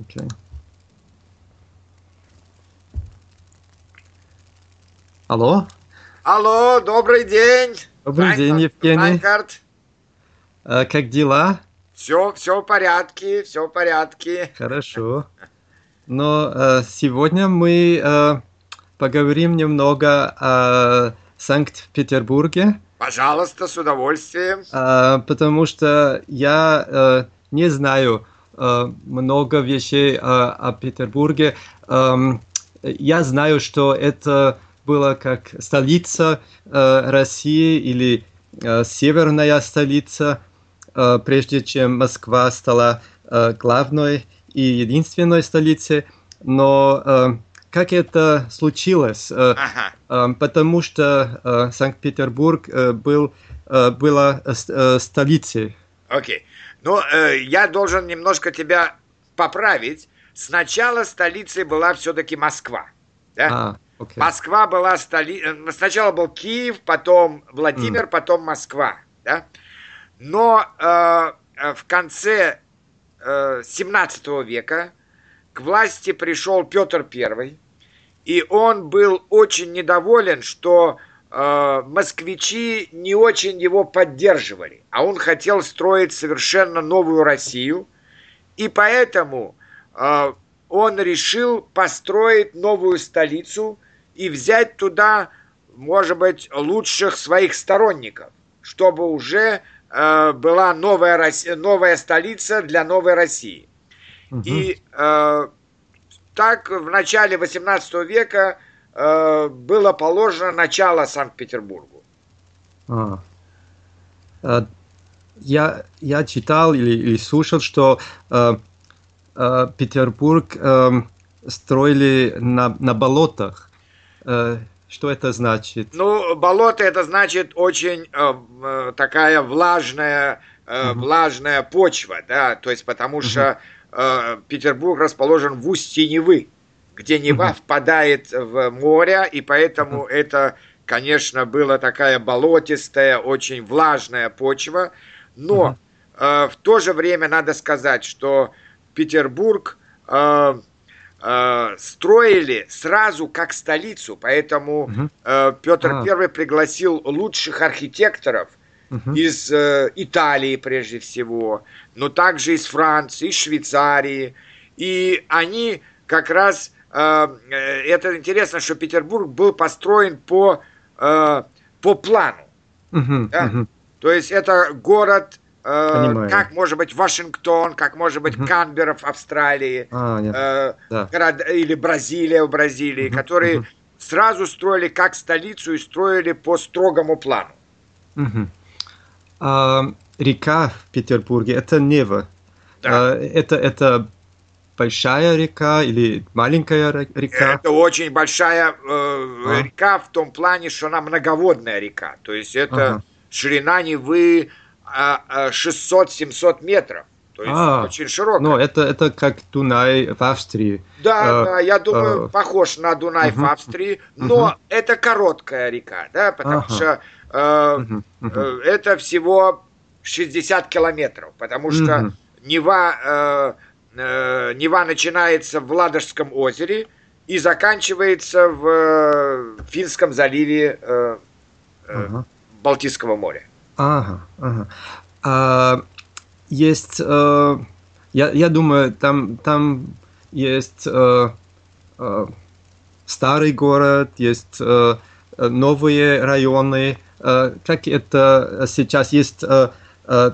Okay. Алло? Алло, добрый день. Добрый Райнхард, день, Евгений. Райнхард. Э, как дела? Все, все в порядке, все в порядке. Хорошо. Но э, сегодня мы э, поговорим немного о Санкт-Петербурге, Пожалуйста, с удовольствием. э, потому что я э, не знаю много вещей э, о Петербурге. Эм, я знаю, что это было как столица э, России или э, северная столица, э, прежде чем Москва стала э, главной и единственной столицей. Но э, как это случилось? Э, Ага. э, потому что э, Санкт-Петербург э, был, э, была э, ст- э, столицей. Окей. Ну, э, я должен немножко тебя поправить. Сначала столицей была все-таки Москва. Да? А, окей. Москва была столицей. Сначала был Киев, потом Владимир, потом Москва. Да? Но э, э, в конце э, 17 века к власти пришел Петр I, и он был очень недоволен, что э, москвичи не очень его поддерживали, а он хотел строить совершенно новую Россию, и поэтому э, он решил построить новую столицу и взять туда, может быть, лучших своих сторонников, чтобы уже э, была новая, Россия, новая столица для новой России. Мгм. И э, так в начале 18 века было положено начало Санкт-Петербургу. А. Э, Я, я читал или, или слушал, что э, э, Петербург эм, строили на, на болотах. Э, что это значит? Ну, болото это значит очень э, э, такая влажная, э, Мгм. влажная почва, да, то есть потому что э, Петербург расположен в устье Невы, где Нева впадает в море, и поэтому это, конечно, была такая болотистая, очень влажная почва, но э, в то же время надо сказать, что Петербург э, э, строили сразу как столицу, поэтому э, Петр А. I пригласил лучших архитекторов Мгм. из э, Италии прежде всего, но также из Франции, из Швейцарии. И они как раз, это интересно, что Петербург был построен по, э, по плану. Мгм. Да. Мгм. То есть это город, э, Понимаю. как может быть Вашингтон, как может быть Мгм. Канберра в Австралии, А, нет. э, Да. или Бразилия в Бразилии, Мгм, которые мгм. сразу строили как столицу и строили по строгому плану. Мгм. А, река в Петербурге это Нева. Да. А, это, это большая река или маленькая ре- река? Это очень большая э, А. река в том плане, что она многоводная река. То есть это Ага. ширина Невы а, а, 600-700 метров. То есть А, очень широкая. Но это, это как Дунай в Австрии. Да, э, да, я думаю, э, похож на Дунай в мгм, Австрии, но это короткая река, да, потому Ага. что э, мгм. э, это всего 60 километров, потому что. Нева, э, э, Нева начинается в Ладожском озере и заканчивается в э, Финском заливе э, э, Ага. Балтийского моря. Ага, ага. А, есть, э, я, я думаю, там, там есть э, э, старый город, есть э, новые районы. Э, как это сейчас есть э, э,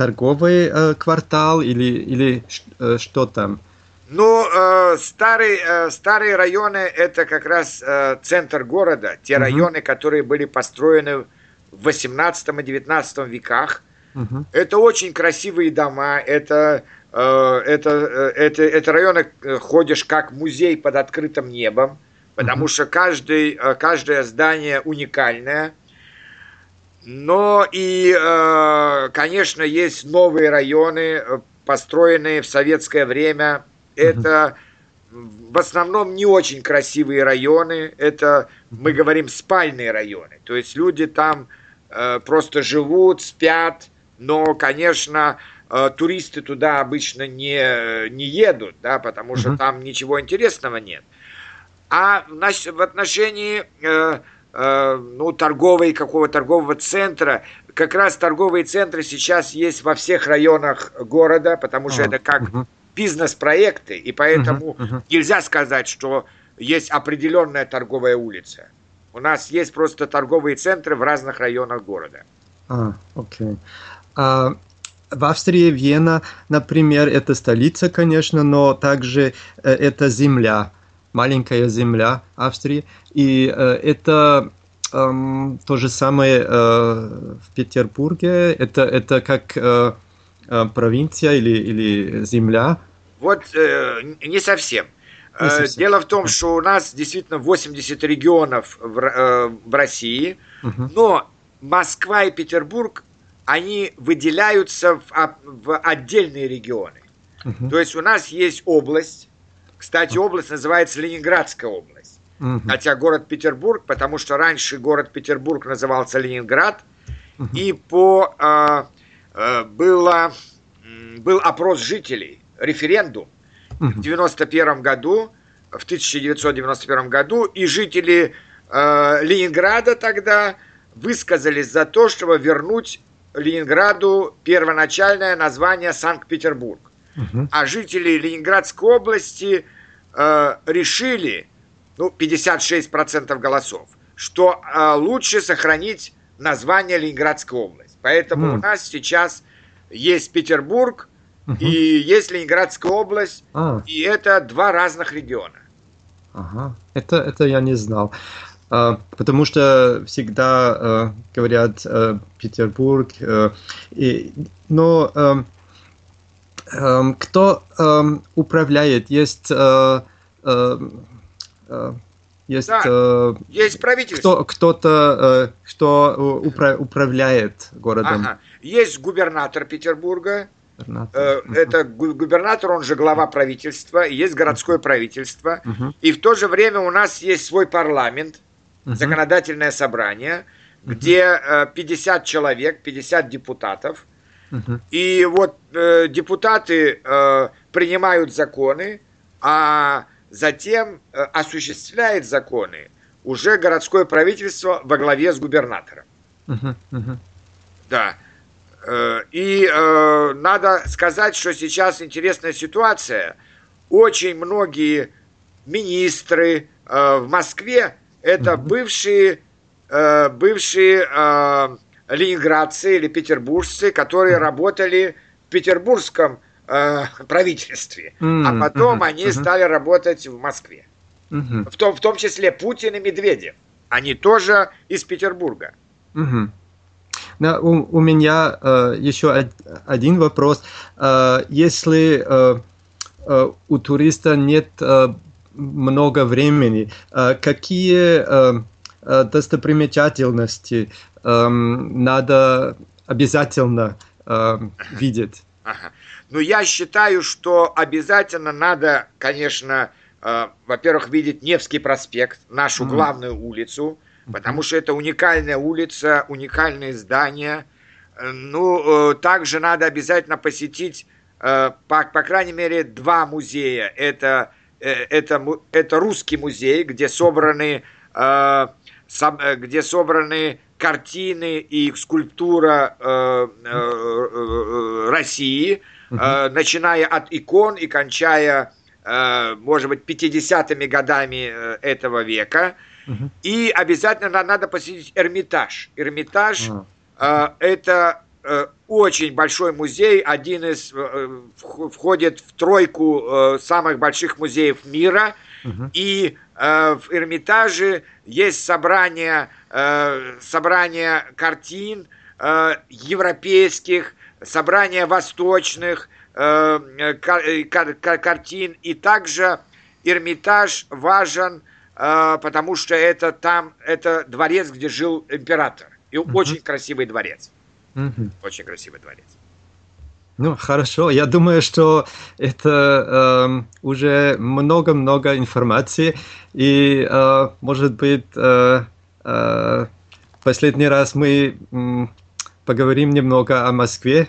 торговый э, квартал или, или э, что там? Ну, э, старый, э, старые районы это как раз э, центр города, те Мгм. районы, которые были построены в 18 и 19 веках. Мгм. Это очень красивые дома, это, э, это, э, это, это районы э, ходишь как музей под открытым небом, потому Мгм. что каждый, э, каждое здание уникальное. Но и, э, конечно, есть новые районы, э, построенные в советское время. Это в основном не очень красивые районы. Это, мы говорим, спальные районы. То есть люди там э, просто живут, спят, но, конечно, туристы туда обычно не, не едут, да, потому что там ничего интересного нет. А в, в отношении ну, торговой, какого торгового центра, как раз торговые центры сейчас есть во всех районах города, потому что uh-huh. это как uh-huh. бизнес-проекты, и поэтому uh-huh. Uh-huh. нельзя сказать, что есть определенная торговая улица. У нас есть просто торговые центры в разных районах города. А, окей. А, в Австрии Вена, например, это столица, конечно, но также э, это земля, маленькая земля Австрии. И э, это э, то же самое э, в Петербурге. Это, это как э, э, провинция или, или земля. Вот э, не совсем. Э, дело в том, что у нас действительно 80 регионов в, э, в России, угу. но Москва и Петербург, они выделяются в, в отдельные регионы. Угу. То есть у нас есть область, кстати, область называется Ленинградская область. Угу. Хотя город Петербург, потому что раньше город Петербург назывался Ленинград, угу. и по э, э, было, был опрос жителей, референдум, в 91 году, в 1991 году, и жители э, Ленинграда тогда высказались за то, чтобы вернуть Ленинграду первоначальное название Санкт-Петербург. Угу. А жители Ленинградской области э, решили, ну, 56% голосов, что э, лучше сохранить название Ленинградской области. Поэтому угу. у нас сейчас есть Петербург, и есть Ленинградская область, а. и это два разных региона. Ага, это, это я не знал. А, потому что всегда а, говорят а, Петербург, и, но кто а, управляет? Есть а, а, есть, да, э, есть правительство. Кто, кто-то, э, кто упра- управляет городом. Ага. Есть губернатор Петербурга, Губернатор. Э, это губернатор, он же глава правительства, есть городское правительство, и в то же время у нас есть свой парламент, законодательное собрание, где 50 э, человек, 50 депутатов, угу. и вот э, депутаты э, принимают законы, а затем э, осуществляет законы уже городское правительство во главе с губернатором. Угу. Угу. Да. Э, и э, надо сказать, что сейчас интересная ситуация. Очень многие министры э, в Москве это бывшие, бывшие ленинградцы или петербуржцы, которые работали в петербургском правительстве, а потом они стали работать в Москве. В том, в том числе Путин и Медведев. Они тоже из Петербурга. Да, у, у меня э, еще один вопрос. Э, если э, э, у туриста нет э, много времени, э, какие э, э, достопримечательности э, надо обязательно э, видеть? Ага. Ну, я считаю, что обязательно надо, конечно, э, во-первых, видеть Невский проспект, нашу mm. главную улицу, потому что это уникальная улица, уникальные здания. Ну, э, также надо обязательно посетить, э, по, по крайней мере, два музея. Это, э, это, это русский музей, где собраны, где собраны картины и скульптура России, начиная от икон и кончая, может быть, 50-ми годами этого века – и обязательно надо посетить Эрмитаж. Эрмитаж э, это э, очень большой музей, один из э, входит в тройку э, самых больших музеев мира. И э, в Эрмитаже есть собрание, э, собрание картин э, европейских, собрание восточных э, э кар, кар, кар, картин. И также Эрмитаж важен потому что это там, это дворец, где жил император. И угу. очень красивый дворец. Угу. Очень красивый дворец. Ну, хорошо. Я думаю, что это э, уже много-много информации. И, э, может быть, э, э, последний раз мы э, поговорим немного о Москве.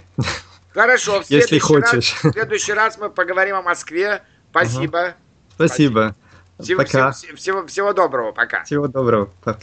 Хорошо, в Если хочешь. Раз, в следующий раз мы поговорим о Москве. Спасибо. Спасибо. Всего, Пока. всего, всего, всего доброго. Пока. Всего доброго. Пока.